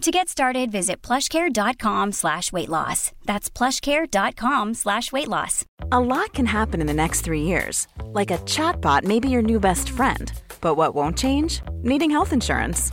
To get started, visit plushcare.com slash weight loss. That's plushcare.com slash weight loss. A lot can happen in the next three years. Like a chatbot may be your new best friend. But what won't change? Needing health insurance.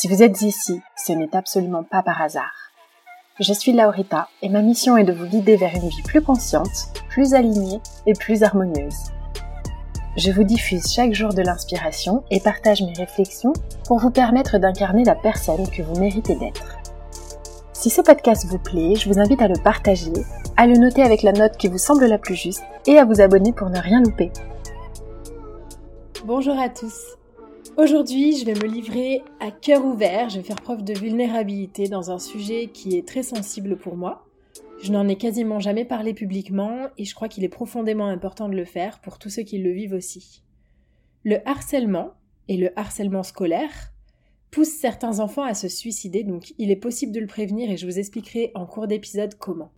Si vous êtes ici, ce n'est absolument pas par hasard. Je suis Laurita et ma mission est de vous guider vers une vie plus consciente, plus alignée et plus harmonieuse. Je vous diffuse chaque jour de l'inspiration et partage mes réflexions pour vous permettre d'incarner la personne que vous méritez d'être. Si ce podcast vous plaît, je vous invite à le partager, à le noter avec la note qui vous semble la plus juste et à vous abonner pour ne rien louper. Bonjour à tous. Aujourd'hui, je vais me livrer à cœur ouvert, je vais faire preuve de vulnérabilité dans un sujet qui est très sensible pour moi. Je n'en ai quasiment jamais parlé publiquement et je crois qu'il est profondément important de le faire pour tous ceux qui le vivent aussi. Le harcèlement et le harcèlement scolaire poussent certains enfants à se suicider, donc il est possible de le prévenir et je vous expliquerai en cours d'épisode comment.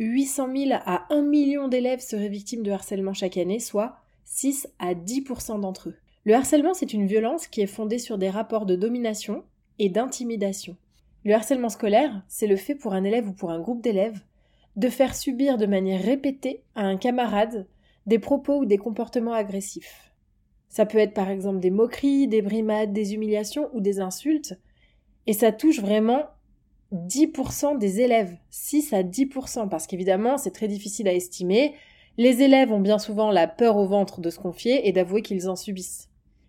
800 000 à 1 million d'élèves seraient victimes de harcèlement chaque année, soit 6 à 10% d'entre eux. Le harcèlement, c'est une violence qui est fondée sur des rapports de domination et d'intimidation. Le harcèlement scolaire, c'est le fait pour un élève ou pour un groupe d'élèves de faire subir de manière répétée à un camarade des propos ou des comportements agressifs. Ça peut être par exemple des moqueries, des brimades, des humiliations ou des insultes, et ça touche vraiment 10% des élèves, 6 à 10%, parce qu'évidemment c'est très difficile à estimer, les élèves ont bien souvent la peur au ventre de se confier et d'avouer qu'ils en subissent.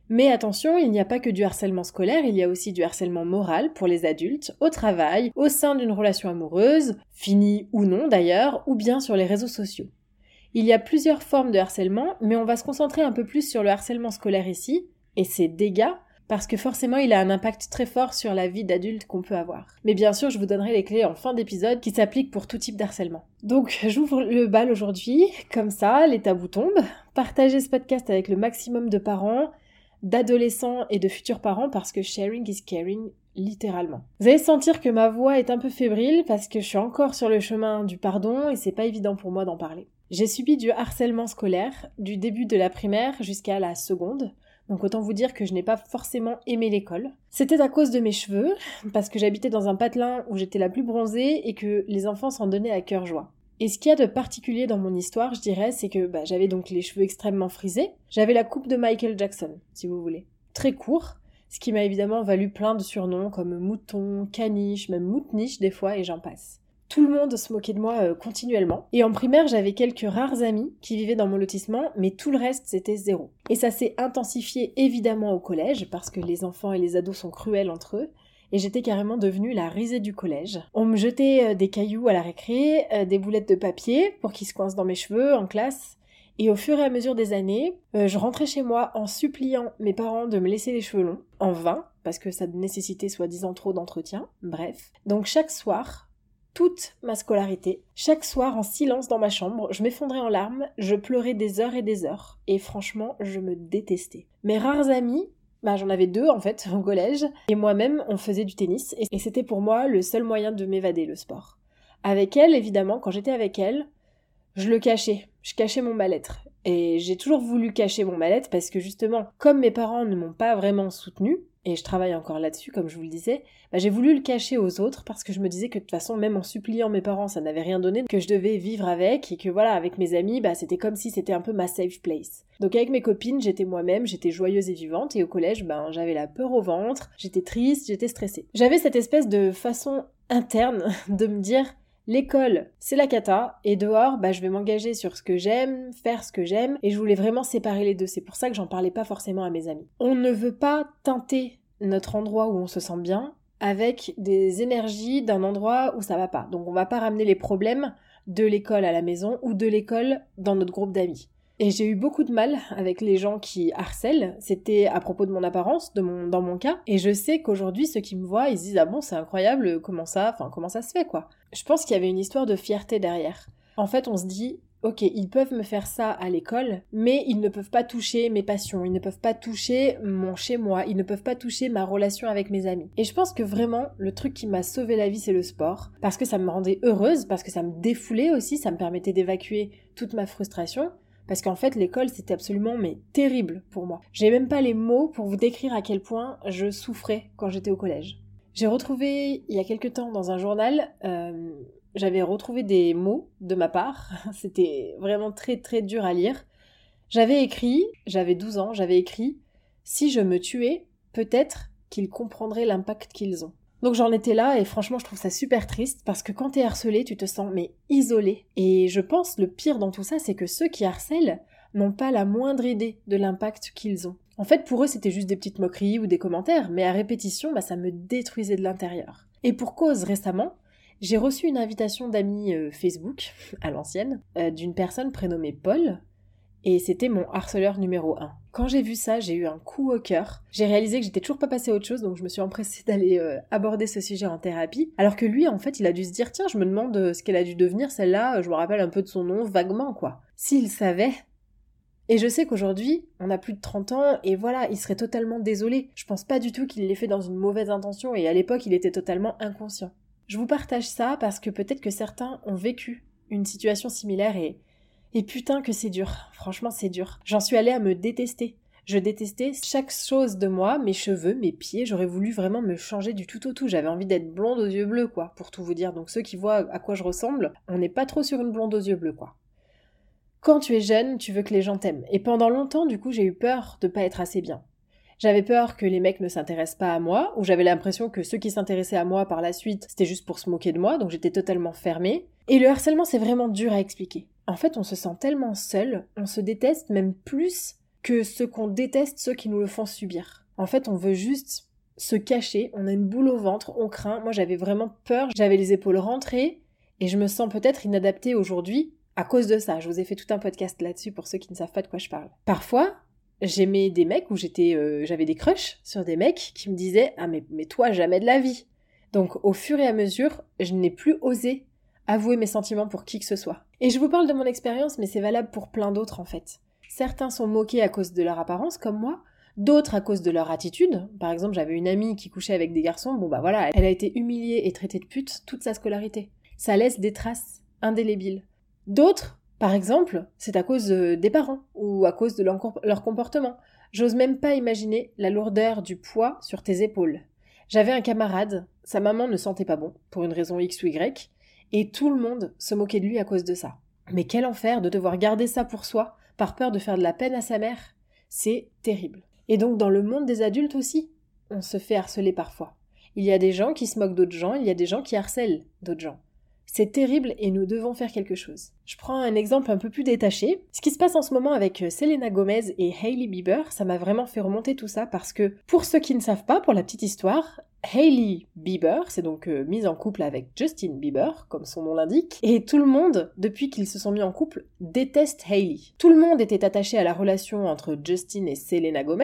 Mais attention, il n'y a pas que du harcèlement scolaire, il y a aussi du harcèlement moral pour les adultes, au travail, au sein d'une relation amoureuse, finie ou non d'ailleurs, ou bien sur les réseaux sociaux. Il y a plusieurs formes de harcèlement, mais on va se concentrer un peu plus sur le harcèlement scolaire ici, et ses dégâts, parce que forcément il a un impact très fort sur la vie d'adulte qu'on peut avoir. Mais bien sûr, je vous donnerai les clés en fin d'épisode qui s'appliquent pour tout type d'harcèlement. Donc j'ouvre le bal aujourd'hui, comme ça, les tabous tombent. Partagez ce podcast avec le maximum de parents, d'adolescents et de futurs parents parce que sharing is caring littéralement. Vous allez sentir que ma voix est un peu fébrile parce que je suis encore sur le chemin du pardon et c'est pas évident pour moi d'en parler. J'ai subi du harcèlement scolaire du début de la primaire jusqu'à la seconde. Donc autant vous dire que je n'ai pas forcément aimé l'école. C'était à cause de mes cheveux, parce que j'habitais dans un patelin où j'étais la plus bronzée et que les enfants s'en donnaient à cœur joie. Et ce qu'il y a de particulier dans mon histoire, je dirais, c'est que bah, j'avais donc les cheveux extrêmement frisés. J'avais la coupe de Michael Jackson, si vous voulez. Très court, ce qui m'a évidemment valu plein de surnoms comme mouton, caniche, même moutniche des fois, et j'en passe. Tout le monde se moquait de moi euh, continuellement. Et en primaire, j'avais quelques rares amis qui vivaient dans mon lotissement, mais tout le reste, c'était zéro. Et ça s'est intensifié évidemment au collège, parce que les enfants et les ados sont cruels entre eux et j'étais carrément devenue la risée du collège. On me jetait euh, des cailloux à la récré, euh, des boulettes de papier pour qu'ils se coincent dans mes cheveux en classe. Et au fur et à mesure des années, euh, je rentrais chez moi en suppliant mes parents de me laisser les cheveux longs, en vain, parce que ça nécessitait soi-disant trop d'entretien, bref. Donc chaque soir, toute ma scolarité, chaque soir en silence dans ma chambre, je m'effondrais en larmes, je pleurais des heures et des heures, et franchement, je me détestais. Mes rares amis bah, j'en avais deux en fait au collège. Et moi-même, on faisait du tennis. Et c'était pour moi le seul moyen de m'évader, le sport. Avec elle, évidemment, quand j'étais avec elle, je le cachais. Je cachais mon mal-être. Et j'ai toujours voulu cacher mon mal-être parce que justement, comme mes parents ne m'ont pas vraiment soutenu, et je travaille encore là-dessus, comme je vous le disais, bah, j'ai voulu le cacher aux autres parce que je me disais que de toute façon, même en suppliant mes parents, ça n'avait rien donné, que je devais vivre avec et que voilà, avec mes amis, bah, c'était comme si c'était un peu ma safe place. Donc avec mes copines, j'étais moi-même, j'étais joyeuse et vivante et au collège, ben, j'avais la peur au ventre, j'étais triste, j'étais stressée. J'avais cette espèce de façon interne de me dire L'école, c'est la cata, et dehors, bah, je vais m'engager sur ce que j'aime, faire ce que j'aime, et je voulais vraiment séparer les deux. C'est pour ça que j'en parlais pas forcément à mes amis. On ne veut pas teinter notre endroit où on se sent bien avec des énergies d'un endroit où ça va pas. Donc on va pas ramener les problèmes de l'école à la maison ou de l'école dans notre groupe d'amis. Et j'ai eu beaucoup de mal avec les gens qui harcèlent. C'était à propos de mon apparence, dans mon cas. Et je sais qu'aujourd'hui, ceux qui me voient, ils se disent ah bon, c'est incroyable, comment ça, enfin comment ça se fait quoi. Je pense qu'il y avait une histoire de fierté derrière. En fait, on se dit ok, ils peuvent me faire ça à l'école, mais ils ne peuvent pas toucher mes passions, ils ne peuvent pas toucher mon chez moi, ils ne peuvent pas toucher ma relation avec mes amis. Et je pense que vraiment, le truc qui m'a sauvé la vie, c'est le sport, parce que ça me rendait heureuse, parce que ça me défoulait aussi, ça me permettait d'évacuer toute ma frustration, parce qu'en fait l'école c'était absolument mais terrible pour moi. J'ai même pas les mots pour vous décrire à quel point je souffrais quand j'étais au collège. J'ai retrouvé il y a quelque temps dans un journal, euh, j'avais retrouvé des mots de ma part, c'était vraiment très très dur à lire. J'avais écrit, j'avais 12 ans, j'avais écrit si je me tuais, peut-être qu'ils comprendraient l'impact qu'ils ont. Donc j'en étais là et franchement je trouve ça super triste parce que quand t'es harcelé tu te sens mais isolé. Et je pense le pire dans tout ça c'est que ceux qui harcèlent n'ont pas la moindre idée de l'impact qu'ils ont. En fait pour eux c'était juste des petites moqueries ou des commentaires mais à répétition bah, ça me détruisait de l'intérieur. Et pour cause récemment j'ai reçu une invitation d'amis euh, Facebook à l'ancienne euh, d'une personne prénommée Paul et c'était mon harceleur numéro 1. Quand j'ai vu ça, j'ai eu un coup au cœur. J'ai réalisé que j'étais toujours pas passée à autre chose, donc je me suis empressée d'aller euh, aborder ce sujet en thérapie. Alors que lui, en fait, il a dû se dire tiens, je me demande euh, ce qu'elle a dû devenir celle-là, je me rappelle un peu de son nom, vaguement quoi. S'il savait. Et je sais qu'aujourd'hui, on a plus de 30 ans, et voilà, il serait totalement désolé. Je pense pas du tout qu'il l'ait fait dans une mauvaise intention, et à l'époque, il était totalement inconscient. Je vous partage ça parce que peut-être que certains ont vécu une situation similaire et et putain que c'est dur. Franchement, c'est dur. J'en suis allée à me détester. Je détestais chaque chose de moi, mes cheveux, mes pieds. J'aurais voulu vraiment me changer du tout au tout. J'avais envie d'être blonde aux yeux bleus, quoi, pour tout vous dire. Donc ceux qui voient à quoi je ressemble, on n'est pas trop sur une blonde aux yeux bleus, quoi. Quand tu es jeune, tu veux que les gens t'aiment. Et pendant longtemps, du coup, j'ai eu peur de pas être assez bien. J'avais peur que les mecs ne s'intéressent pas à moi, ou j'avais l'impression que ceux qui s'intéressaient à moi par la suite, c'était juste pour se moquer de moi, donc j'étais totalement fermée. Et le harcèlement, c'est vraiment dur à expliquer. En fait, on se sent tellement seul, on se déteste même plus que ce qu'on déteste ceux qui nous le font subir. En fait, on veut juste se cacher, on a une boule au ventre, on craint. Moi, j'avais vraiment peur, j'avais les épaules rentrées, et je me sens peut-être inadaptée aujourd'hui à cause de ça. Je vous ai fait tout un podcast là-dessus pour ceux qui ne savent pas de quoi je parle. Parfois, j'aimais des mecs où j'étais, euh, j'avais des crushs sur des mecs qui me disaient ah mais, mais toi jamais de la vie. Donc au fur et à mesure, je n'ai plus osé avouer mes sentiments pour qui que ce soit. Et je vous parle de mon expérience, mais c'est valable pour plein d'autres en fait. Certains sont moqués à cause de leur apparence, comme moi, d'autres à cause de leur attitude. Par exemple, j'avais une amie qui couchait avec des garçons, bon bah voilà, elle a été humiliée et traitée de pute toute sa scolarité. Ça laisse des traces indélébiles. D'autres par exemple, c'est à cause euh, des parents ou à cause de leur comportement. J'ose même pas imaginer la lourdeur du poids sur tes épaules. J'avais un camarade, sa maman ne sentait pas bon, pour une raison X ou Y, et tout le monde se moquait de lui à cause de ça. Mais quel enfer de devoir garder ça pour soi, par peur de faire de la peine à sa mère. C'est terrible. Et donc dans le monde des adultes aussi, on se fait harceler parfois. Il y a des gens qui se moquent d'autres gens, il y a des gens qui harcèlent d'autres gens. C'est terrible et nous devons faire quelque chose. Je prends un exemple un peu plus détaché. Ce qui se passe en ce moment avec euh, Selena Gomez et Hailey Bieber, ça m'a vraiment fait remonter tout ça parce que, pour ceux qui ne savent pas, pour la petite histoire, Hailey Bieber s'est donc euh, mise en couple avec Justin Bieber, comme son nom l'indique, et tout le monde, depuis qu'ils se sont mis en couple, déteste Hailey. Tout le monde était attaché à la relation entre Justin et Selena Gomez.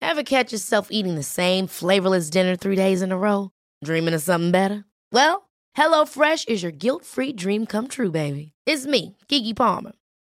Ever catch yourself eating the same flavorless dinner three days in a row? Dreaming of something better? Well, HelloFresh is your guilt-free dream come true, baby. It's me, Kiki Palmer.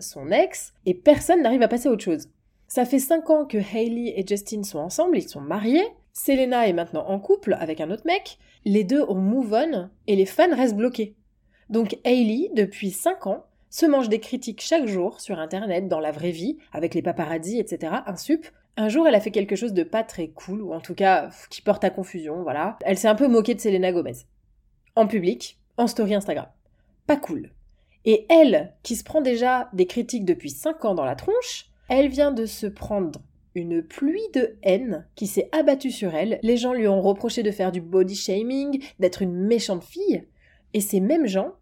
Son ex, et personne n'arrive à passer à autre chose. Ça fait 5 ans que Hailey et Justin sont ensemble, ils sont mariés. Selena est maintenant en couple avec un autre mec. Les deux ont move on et les fans restent bloqués. Donc Hailey, depuis 5 ans, se mange des critiques chaque jour sur internet, dans la vraie vie, avec les paparazzi, etc. Un sup. Un jour, elle a fait quelque chose de pas très cool, ou en tout cas qui porte à confusion, voilà. Elle s'est un peu moquée de Selena Gomez. En public, en story Instagram. Pas cool. Et elle, qui se prend déjà des critiques depuis 5 ans dans la tronche, elle vient de se prendre une pluie de haine qui s'est abattue sur elle. Les gens lui ont reproché de faire du body shaming, d'être une méchante fille. Et ces mêmes gens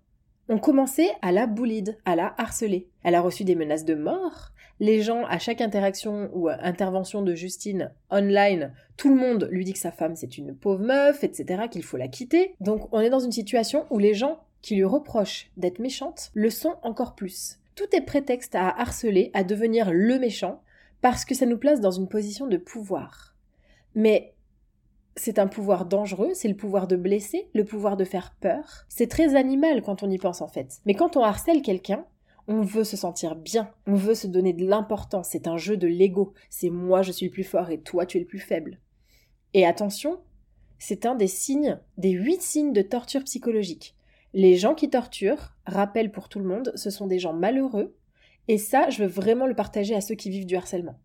ont commencé à la boulide, à la harceler. Elle a reçu des menaces de mort. Les gens, à chaque interaction ou intervention de Justine online, tout le monde lui dit que sa femme c'est une pauvre meuf, etc., qu'il faut la quitter. Donc on est dans une situation où les gens qui lui reprochent d'être méchante le sont encore plus. Tout est prétexte à harceler, à devenir le méchant, parce que ça nous place dans une position de pouvoir. Mais c'est un pouvoir dangereux, c'est le pouvoir de blesser, le pouvoir de faire peur. C'est très animal quand on y pense en fait. Mais quand on harcèle quelqu'un, on veut se sentir bien, on veut se donner de l'importance, c'est un jeu de l'ego, c'est moi je suis le plus fort et toi tu es le plus faible. Et attention, c'est un des signes, des huit signes de torture psychologique. Les gens qui torturent, rappellent pour tout le monde, ce sont des gens malheureux, et ça, je veux vraiment le partager à ceux qui vivent du harcèlement.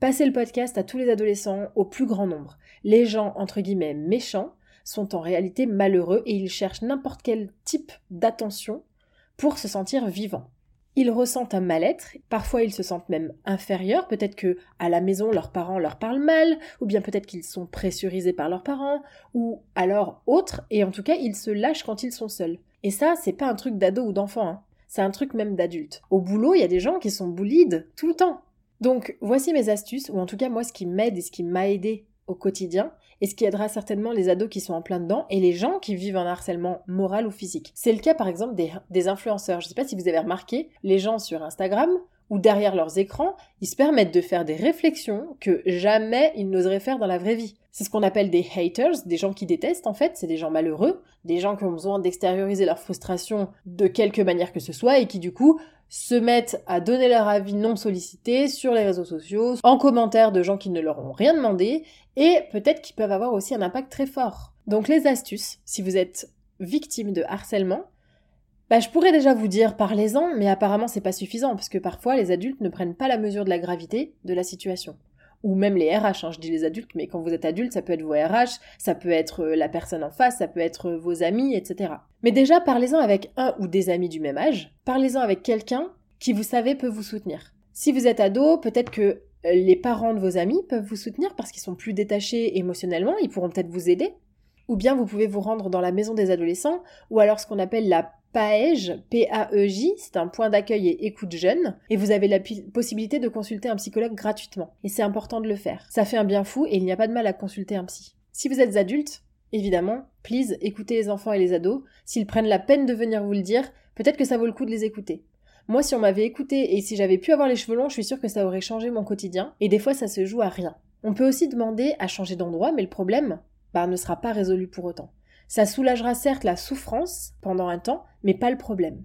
Passez le podcast à tous les adolescents, au plus grand nombre. Les gens, entre guillemets, méchants, sont en réalité malheureux et ils cherchent n'importe quel type d'attention pour se sentir vivants. Ils ressentent un mal-être, parfois ils se sentent même inférieurs, peut-être que à la maison leurs parents leur parlent mal, ou bien peut-être qu'ils sont pressurisés par leurs parents, ou alors autres, et en tout cas ils se lâchent quand ils sont seuls. Et ça, c'est pas un truc d'ado ou d'enfant, hein. c'est un truc même d'adulte. Au boulot, il y a des gens qui sont bullied tout le temps. Donc voici mes astuces, ou en tout cas moi ce qui m'aide et ce qui m'a aidé au quotidien, et ce qui aidera certainement les ados qui sont en plein dedans et les gens qui vivent un harcèlement moral ou physique. C'est le cas par exemple des, influenceurs. Je ne sais pas si vous avez remarqué, les gens sur Instagram ou derrière leurs écrans, ils se permettent de faire des réflexions que jamais ils n'oseraient faire dans la vraie vie. C'est ce qu'on appelle des haters, des gens qui détestent en fait, c'est des gens malheureux, des gens qui ont besoin d'extérioriser leur frustration de quelque manière que ce soit et qui du coup se mettent à donner leur avis non sollicité sur les réseaux sociaux, en commentaire de gens qui ne leur ont rien demandé, et peut-être qu'ils peuvent avoir aussi un impact très fort. Donc les astuces, si vous êtes victime de harcèlement, bah, je pourrais déjà vous dire parlez-en, mais apparemment c'est pas suffisant, parce que parfois les adultes ne prennent pas la mesure de la gravité de la situation ou même les RH, hein, je dis les adultes, mais quand vous êtes adulte, ça peut être vos RH, ça peut être euh, la personne en face, ça peut être euh, vos amis, etc. Mais déjà, parlez-en avec un ou des amis du même âge, parlez-en avec quelqu'un qui vous savez peut vous soutenir. Si vous êtes ado, peut-être que euh, les parents de vos amis peuvent vous soutenir parce qu'ils sont plus détachés émotionnellement, ils pourront peut-être vous aider. Ou bien vous pouvez vous rendre dans la maison des adolescents, ou alors ce qu'on appelle la PAEJ, P-A-E-J, c'est un point d'accueil et écoute jeune, et vous avez la possibilité de consulter un psychologue gratuitement. Et c'est important de le faire. Ça fait un bien fou et il n'y a pas de mal à consulter un psy. Si vous êtes adulte, évidemment, please, écoutez les enfants et les ados. S'ils prennent la peine de venir vous le dire, peut-être que ça vaut le coup de les écouter. Moi, si on m'avait écouté et si j'avais pu avoir les cheveux longs, je suis sûre que ça aurait changé mon quotidien, et des fois ça se joue à rien. On peut aussi demander à changer d'endroit, mais le problème, bah, ne sera pas résolu pour autant. Ça soulagera certes la souffrance pendant un temps, mais pas le problème.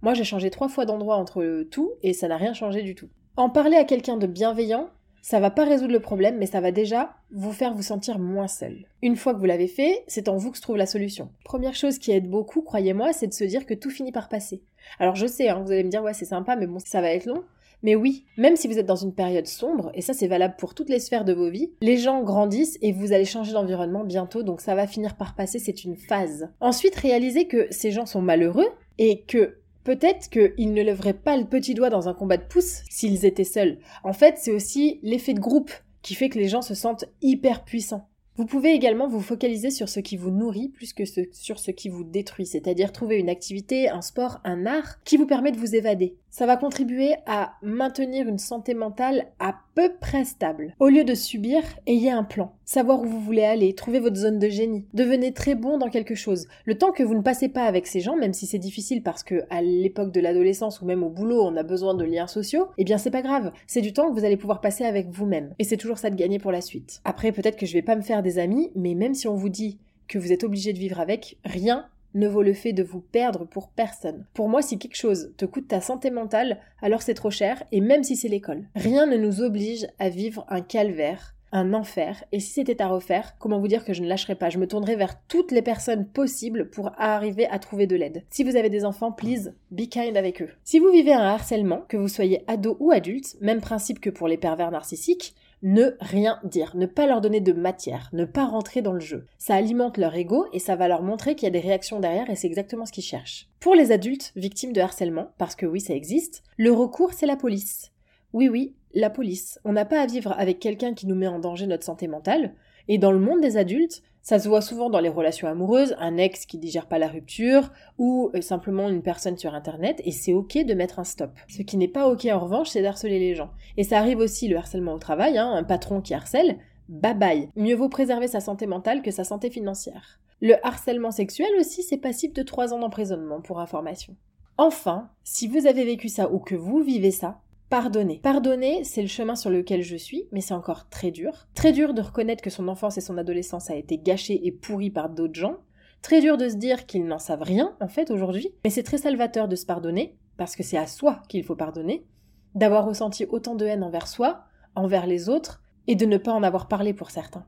Moi, j'ai changé trois fois d'endroit entre tout et ça n'a rien changé du tout. En parler à quelqu'un de bienveillant, ça va pas résoudre le problème, mais ça va déjà vous faire vous sentir moins seul. Une fois que vous l'avez fait, c'est en vous que se trouve la solution. Première chose qui aide beaucoup, croyez-moi, c'est de se dire que tout finit par passer. Alors je sais, hein, vous allez me dire ouais c'est sympa, mais bon ça va être long. Mais oui, même si vous êtes dans une période sombre, et ça c'est valable pour toutes les sphères de vos vies, les gens grandissent et vous allez changer d'environnement bientôt, donc ça va finir par passer, c'est une phase. Ensuite, réalisez que ces gens sont malheureux et que peut-être qu'ils ne lèveraient pas le petit doigt dans un combat de pouce s'ils étaient seuls. En fait, c'est aussi l'effet de groupe qui fait que les gens se sentent hyper puissants. Vous pouvez également vous focaliser sur ce qui vous nourrit plus que sur ce qui vous détruit, c'est-à-dire trouver une activité, un sport, un art qui vous permet de vous évader. Ça va contribuer à maintenir une santé mentale à peu près stable. Au lieu de subir, ayez un plan. Savoir où vous voulez aller, trouver votre zone de génie. Devenez très bon dans quelque chose. Le temps que vous ne passez pas avec ces gens, même si c'est difficile parce que à l'époque de l'adolescence ou même au boulot, on a besoin de liens sociaux, eh bien c'est pas grave. C'est du temps que vous allez pouvoir passer avec vous-même. Et c'est toujours ça de gagner pour la suite. Après, peut-être que je vais pas me faire des amis, mais même si on vous dit que vous êtes obligé de vivre avec, rien ne vaut le fait de vous perdre pour personne. Pour moi, si quelque chose te coûte ta santé mentale, alors c'est trop cher, et même si c'est l'école. Rien ne nous oblige à vivre un calvaire, un enfer, et si c'était à refaire, comment vous dire que je ne lâcherai pas? Je me tournerai vers toutes les personnes possibles pour arriver à trouver de l'aide. Si vous avez des enfants, please, be kind avec eux. Si vous vivez un harcèlement, que vous soyez ado ou adulte, même principe que pour les pervers narcissiques, ne rien dire, ne pas leur donner de matière, ne pas rentrer dans le jeu. Ça alimente leur ego et ça va leur montrer qu'il y a des réactions derrière et c'est exactement ce qu'ils cherchent. Pour les adultes victimes de harcèlement, parce que oui ça existe, le recours c'est la police. Oui oui, la police. On n'a pas à vivre avec quelqu'un qui nous met en danger notre santé mentale, et dans le monde des adultes, ça se voit souvent dans les relations amoureuses, un ex qui digère pas la rupture, ou euh, simplement une personne sur internet, et c'est ok de mettre un stop. Ce qui n'est pas ok en revanche, c'est d'harceler les gens. Et ça arrive aussi le harcèlement au travail, hein, un patron qui harcèle, bye bye. Mieux vaut préserver sa santé mentale que sa santé financière. Le harcèlement sexuel aussi, c'est passible de 3 ans d'emprisonnement pour information. Enfin, si vous avez vécu ça ou que vous vivez ça, Pardonner. Pardonner, c'est le chemin sur lequel je suis, mais c'est encore très dur. Très dur de reconnaître que son enfance et son adolescence a été gâchée et pourrie par d'autres gens. Très dur de se dire qu'ils n'en savent rien, en fait, aujourd'hui. Mais c'est très salvateur de se pardonner, parce que c'est à soi qu'il faut pardonner. D'avoir ressenti autant de haine envers soi, envers les autres, et de ne pas en avoir parlé pour certains.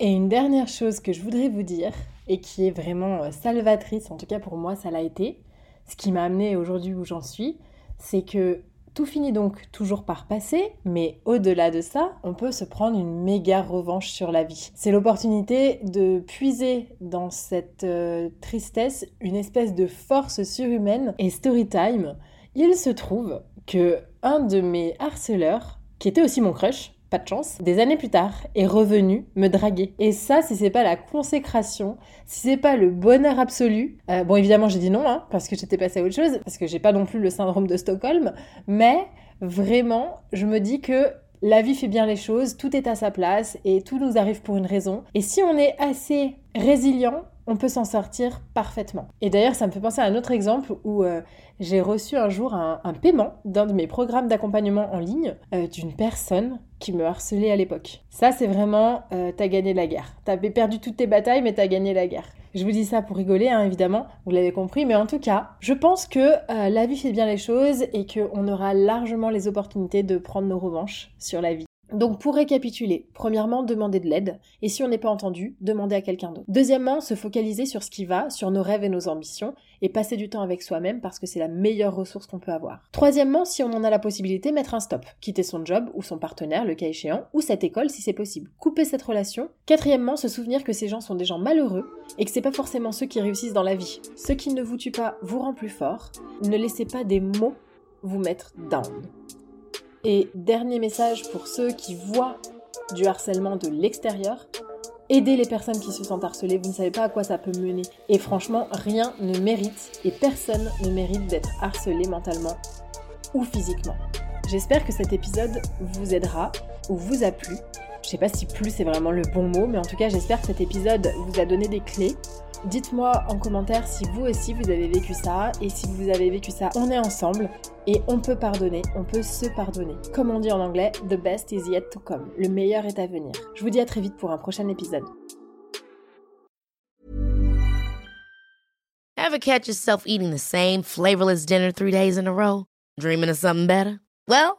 Et une dernière chose que je voudrais vous dire, et qui est vraiment euh, salvatrice, en tout cas pour moi ça l'a été, ce qui m'a amené aujourd'hui où j'en suis, c'est que tout finit donc toujours par passer, mais au-delà de ça, on peut se prendre une méga revanche sur la vie. C'est l'opportunité de puiser dans cette euh, tristesse une espèce de force surhumaine et story time. Il se trouve que un de mes harceleurs, qui était aussi mon crush, pas de chance, des années plus tard, est revenu me draguer. Et ça, si c'est pas la consécration, si c'est pas le bonheur absolu, euh, bon évidemment j'ai dit non, hein, parce que j'étais passée à autre chose, parce que j'ai pas non plus le syndrome de Stockholm, mais vraiment, je me dis que la vie fait bien les choses, tout est à sa place et tout nous arrive pour une raison. Et si on est assez résilient, on peut s'en sortir parfaitement. Et d'ailleurs, ça me fait penser à un autre exemple où euh, j'ai reçu un jour un, paiement d'un de mes programmes d'accompagnement en ligne euh, d'une personne qui me harcelait à l'époque. Ça, c'est vraiment, euh, t'as gagné la guerre. T'avais perdu toutes tes batailles, mais t'as gagné la guerre. Je vous dis ça pour rigoler, hein, évidemment, vous l'avez compris, mais en tout cas, je pense que la vie fait bien les choses et qu'on aura largement les opportunités de prendre nos revanches sur la vie. Donc pour récapituler, premièrement, demander de l'aide, et si on n'est pas entendu, demander à quelqu'un d'autre. Deuxièmement, se focaliser sur ce qui va, sur nos rêves et nos ambitions, et passer du temps avec soi-même parce que c'est la meilleure ressource qu'on peut avoir. Troisièmement, si on en a la possibilité, mettre un stop, quitter son job ou son partenaire, le cas échéant, ou cette école si c'est possible. Couper cette relation. Quatrièmement, se souvenir que ces gens sont des gens malheureux et que c'est pas forcément ceux qui réussissent dans la vie. Ce qui ne vous tue pas vous rend plus fort. Ne laissez pas des mots vous mettre down. Et dernier message pour ceux qui voient du harcèlement de l'extérieur, aidez les personnes qui se sentent harcelées, vous ne savez pas à quoi ça peut mener. Et franchement, rien ne mérite et personne ne mérite d'être harcelé mentalement ou physiquement. J'espère que cet épisode vous aidera ou vous a plu. Je sais pas si plus c'est vraiment le bon mot, mais en tout cas j'espère que cet épisode vous a donné des clés Dites-moi en commentaire si vous aussi vous avez vécu ça et si vous avez vécu ça, on est ensemble et on peut pardonner, on peut se pardonner. Comme on dit en anglais, the best is yet to come. Le meilleur est à venir. Je vous dis à très vite pour un prochain épisode. Ever catch yourself eating the same flavorless dinner three days in a row? Dreaming of something better? Well,